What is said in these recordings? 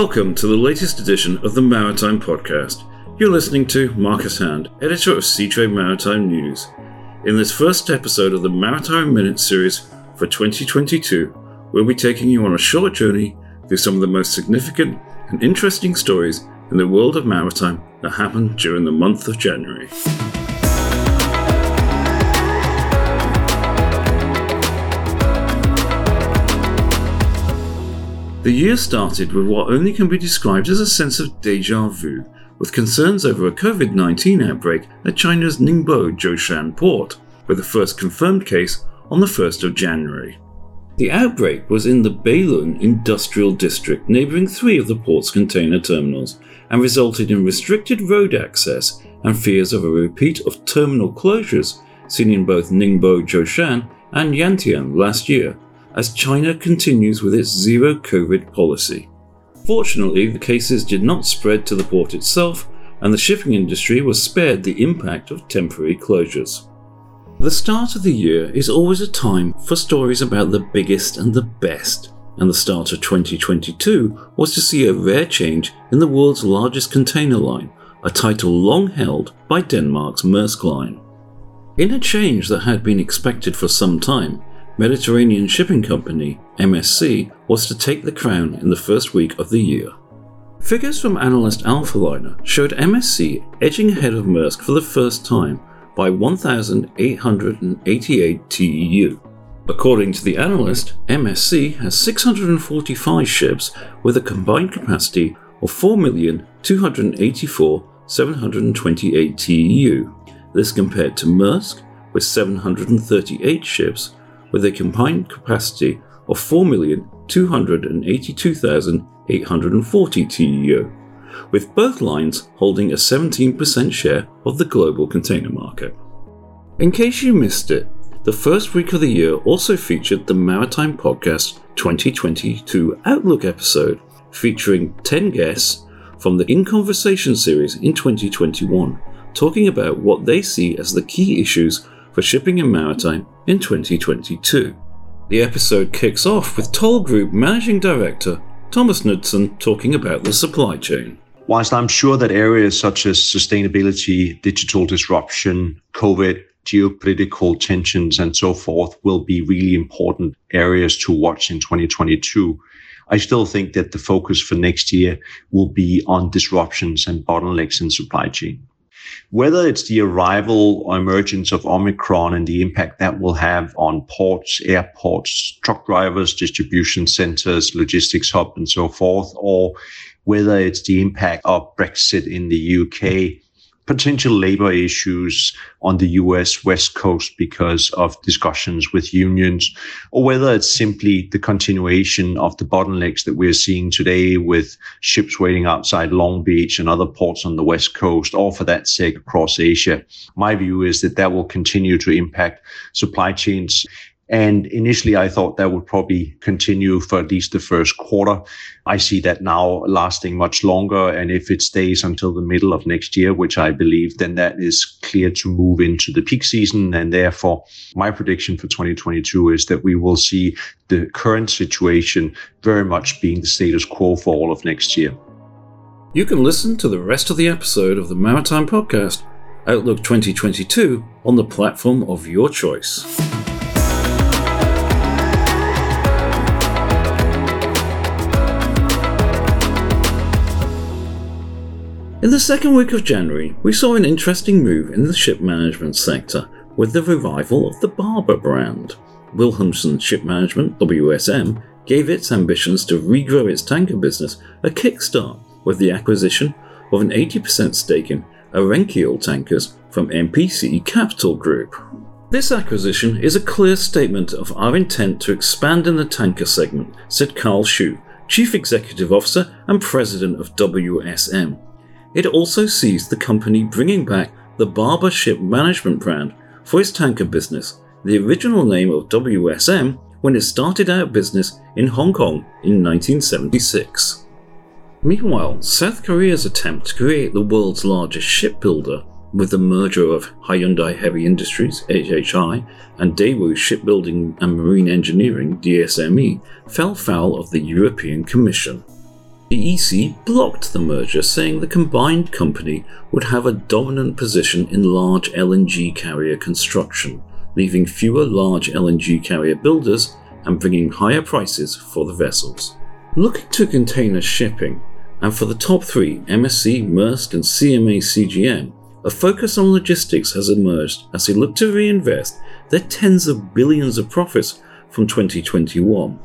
Welcome to the latest edition of the Maritime Podcast. You're listening to Marcus Hand, editor of Seatrade Maritime News. In this first episode of the Maritime Minute series for 2022, we'll be taking you on a short journey through some of the most significant and interesting stories in the world of maritime that happened during the month of January. The year started with what only can be described as a sense of deja vu, with concerns over a COVID 19 outbreak at China's Ningbo Zhoushan port, with the first confirmed case on the 1st of January. The outbreak was in the Beilun industrial district, neighbouring three of the port's container terminals, and resulted in restricted road access and fears of a repeat of terminal closures seen in both Ningbo Zhoushan and Yantian last year, as China continues with its zero COVID policy. Fortunately, the cases did not spread to the port itself, and the shipping industry was spared the impact of temporary closures. The start of the year is always a time for stories about the biggest and the best, and the start of 2022 was to see a rare change in the world's largest container line, a title long held by Denmark's Maersk Line. In a change that had been expected for some time, Mediterranean Shipping Company, MSC, was to take the crown in the first week of the year. Figures from analyst Alphaliner showed MSC edging ahead of Maersk for the first time by 1,888 TEU. According to the analyst, MSC has 645 ships with a combined capacity of 4,284,728 TEU. This compared to Maersk with 738 ships with a combined capacity of 4,282,840 TEU, with both lines holding a 17% share of the global container market. In case you missed it, the first week of the year also featured the Maritime Podcast 2022 Outlook episode, featuring 10 guests from the In Conversation series in 2021, talking about what they see as the key issues for shipping and maritime in 2022. The episode kicks off with Toll Group Managing Director Thomas Knudsen talking about the supply chain. Whilst I'm sure that areas such as sustainability, digital disruption, COVID, geopolitical tensions, and so forth will be really important areas to watch in 2022, I still think that the focus for next year will be on disruptions and bottlenecks in supply chain whether it's the arrival or emergence of Omicron and the impact that will have on ports, airports, truck drivers, distribution centers, logistics hub, and so forth, or whether it's the impact of Brexit in the UK potential labor issues on the US West Coast because of discussions with unions, or whether it's simply the continuation of the bottlenecks that we're seeing today with ships waiting outside Long Beach and other ports on the West Coast, or for that sake across Asia. My view is that that will continue to impact supply chains and initially, I thought that would probably continue for at least the first quarter. I see that now lasting much longer. And if it stays until the middle of next year, which I believe, then that is clear to move into the peak season. And therefore, my prediction for 2022 is that we will see the current situation very much being the status quo for all of next year. You can listen to the rest of the episode of the Maritime Podcast, Outlook 2022, on the platform of your choice. In the second week of January, we saw an interesting move in the ship management sector with the revival of the Barber brand. Wilhelmsen Ship Management, WSM, gave its ambitions to regrow its tanker business a kickstart with the acquisition of an 80% stake in Ahrenkiel Tankers from MPC Capital Group. This acquisition is a clear statement of our intent to expand in the tanker segment, said Carl Schou, Chief Executive Officer and President of WSM. It also sees the company bringing back the Barber Ship Management brand for its tanker business, the original name of WSM when it started out business in Hong Kong in 1976. Meanwhile, South Korea's attempt to create the world's largest shipbuilder with the merger of Hyundai Heavy Industries HHI and Daewoo Shipbuilding and Marine Engineering DSME fell foul of the European Commission. The EC blocked the merger, saying the combined company would have a dominant position in large LNG carrier construction, leaving fewer large LNG carrier builders and bringing higher prices for the vessels. Looking to container shipping, and for the top three, MSC, Maersk, and CMA CGM, a focus on logistics has emerged as they look to reinvest their tens of billions of profits from 2021.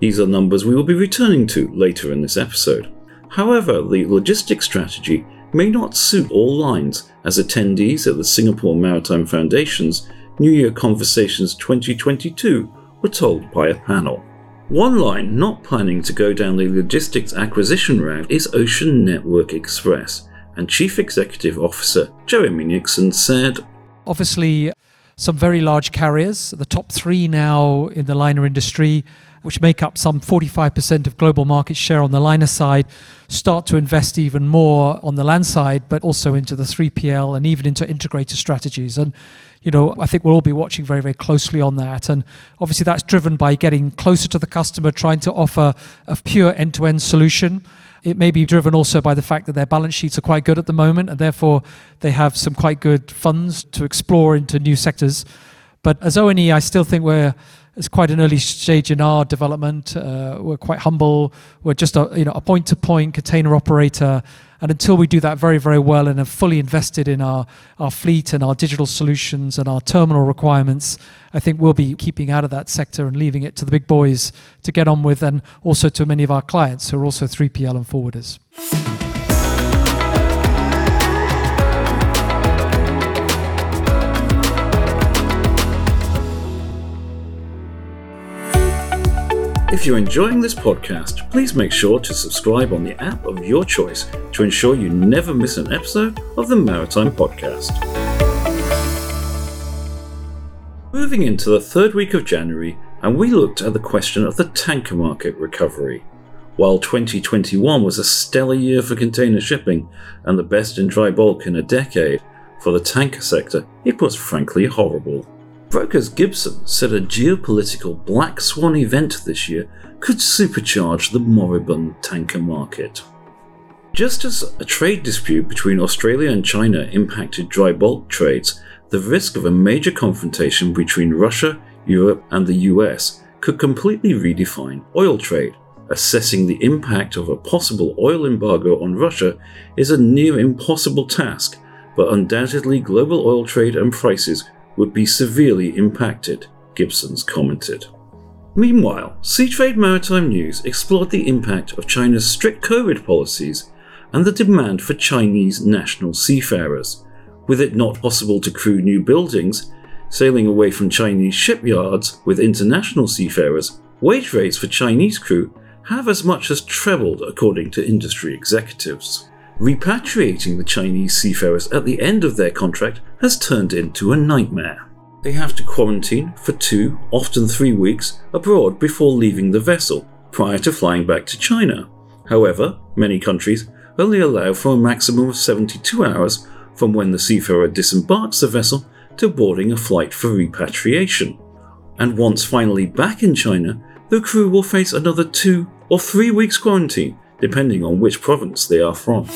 These are numbers we will be returning to later in this episode. However, the logistics strategy may not suit all lines, as attendees at the Singapore Maritime Foundation's New Year Conversations 2022 were told by a panel. One line not planning to go down the logistics acquisition route is Ocean Network Express, and Chief Executive Officer Jeremy Nixon said Obviously, some very large carriers, the top three now in the liner industry, which make up some 45% of global market share on the liner side, start to invest even more on the land side, but also into the 3PL and even into integrated strategies. And, you know, I think we'll all be watching very, very closely on that. And obviously, that's driven by getting closer to the customer, trying to offer a pure end to end solution. It may be driven also by the fact that their balance sheets are quite good at the moment, and therefore they have some quite good funds to explore into new sectors. But as ONE, I still think we're it's quite an early stage in our development. Uh, we're quite humble. We're just a you know a point-to-point container operator, and until we do that very very well and have fully invested in our our fleet and our digital solutions and our terminal requirements, I think we'll be keeping out of that sector and leaving it to the big boys to get on with, and also to many of our clients who are also 3PL and forwarders. If you're enjoying this podcast, please make sure to subscribe on the app of your choice to ensure you never miss an episode of the Maritime Podcast. Moving into the third week of January, and we looked at the question of the tanker market recovery. While 2021 was a stellar year for container shipping and the best in dry bulk in a decade, for the tanker sector, it was frankly horrible. Brokers Gibson said a geopolitical black swan event this year could supercharge the moribund tanker market. Just as a trade dispute between Australia and China impacted dry bulk trades, the risk of a major confrontation between Russia, Europe, and the US could completely redefine oil trade. Assessing the impact of a possible oil embargo on Russia is a near impossible task, but undoubtedly global oil trade and prices would be severely impacted, Gibson's commented. Meanwhile, Seatrade Maritime News explored the impact of China's strict COVID policies and the demand for Chinese national seafarers. With it not possible to crew new buildings, sailing away from Chinese shipyards with international seafarers, wage rates for Chinese crew have as much as trebled, according to industry executives. Repatriating the Chinese seafarers at the end of their contract has turned into a nightmare. They have to quarantine for two, often three weeks abroad before leaving the vessel, prior to flying back to China. However, many countries only allow for a maximum of 72 hours from when the seafarer disembarks the vessel to boarding a flight for repatriation. And once finally back in China, the crew will face another two or three weeks quarantine depending on which province they are from.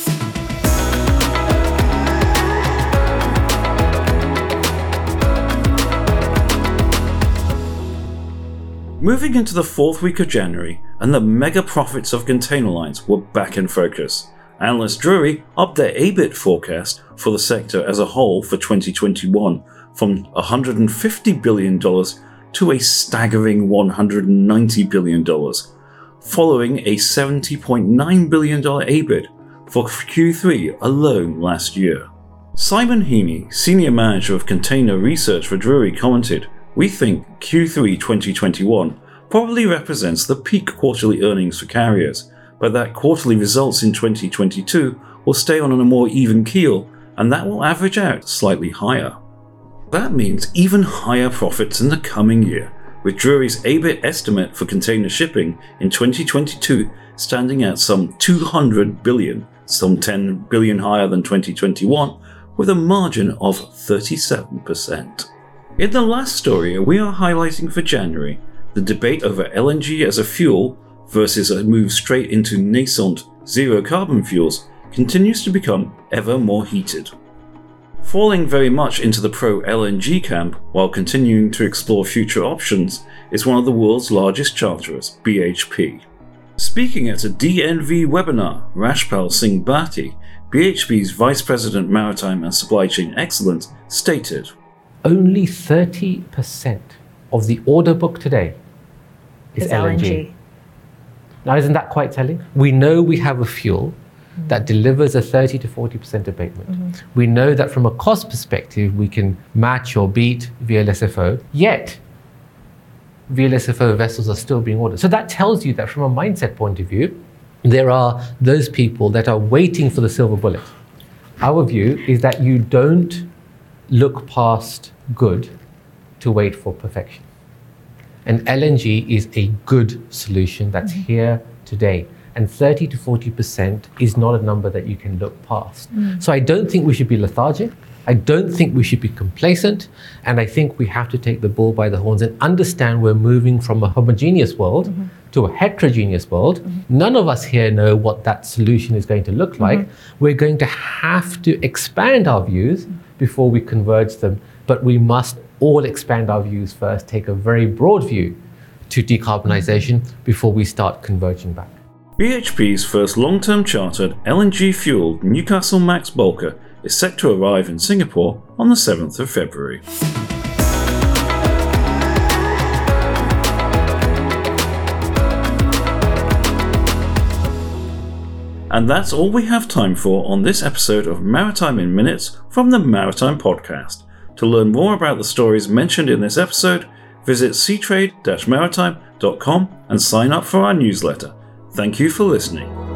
Moving into the fourth week of January, and the mega profits of container lines were back in focus. Analyst Drewry upped their EBIT forecast for the sector as a whole for 2021 from $150 billion to a staggering $190 billion, following a $70.9 billion EBIT for Q3 alone last year. Simon Heaney, Senior Manager of Container Research for Drewry, commented, We think Q3 2021 probably represents the peak quarterly earnings for carriers, but that quarterly results in 2022 will stay on a more even keel and that will average out slightly higher. That means even higher profits in the coming year, with Drewry's EBIT estimate for container shipping in 2022 standing at some 200 billion, some 10 billion higher than 2021, with a margin of 37%. In the last story we are highlighting for January, the debate over LNG as a fuel versus a move straight into nascent zero carbon fuels continues to become ever more heated. Falling very much into the pro LNG camp while continuing to explore future options is one of the world's largest charterers, BHP. Speaking at a DNV webinar, Rashpal Singh Bhatti, BHP's Vice President Maritime and Supply Chain Excellence, stated Only 30% of the order book today is LNG. LNG. Now, isn't that quite telling? We know we have a fuel mm-hmm. that delivers a 30 to 40% abatement. Mm-hmm. We know that from a cost perspective, we can match or beat VLSFO, yet VLSFO vessels are still being ordered. So that tells you that from a mindset point of view, there are those people that are waiting for the silver bullet. Our view is that you don't look past good to wait for perfection. And LNG is a good solution that's mm. here today. And 30 to 40% is not a number that you can look past. Mm. So I don't think we should be lethargic. I don't think we should be complacent. And I think we have to take the bull by the horns and understand we're moving from a homogeneous world mm-hmm. to a heterogeneous world. Mm-hmm. None of us here know what that solution is going to look like. Mm-hmm. We're going to have to expand our views mm. Before we converge them. But we must all expand our views first, take a very broad view to decarbonisation before we start converging back. BHP's first long term chartered LNG fueled Newcastlemax Bulker is set to arrive in Singapore on the 7th of February. And that's all we have time for on this episode of Maritime in Minutes from the Maritime Podcast. To learn more about the stories mentioned in this episode, visit seatrade maritime.com and sign up for our newsletter. Thank you for listening.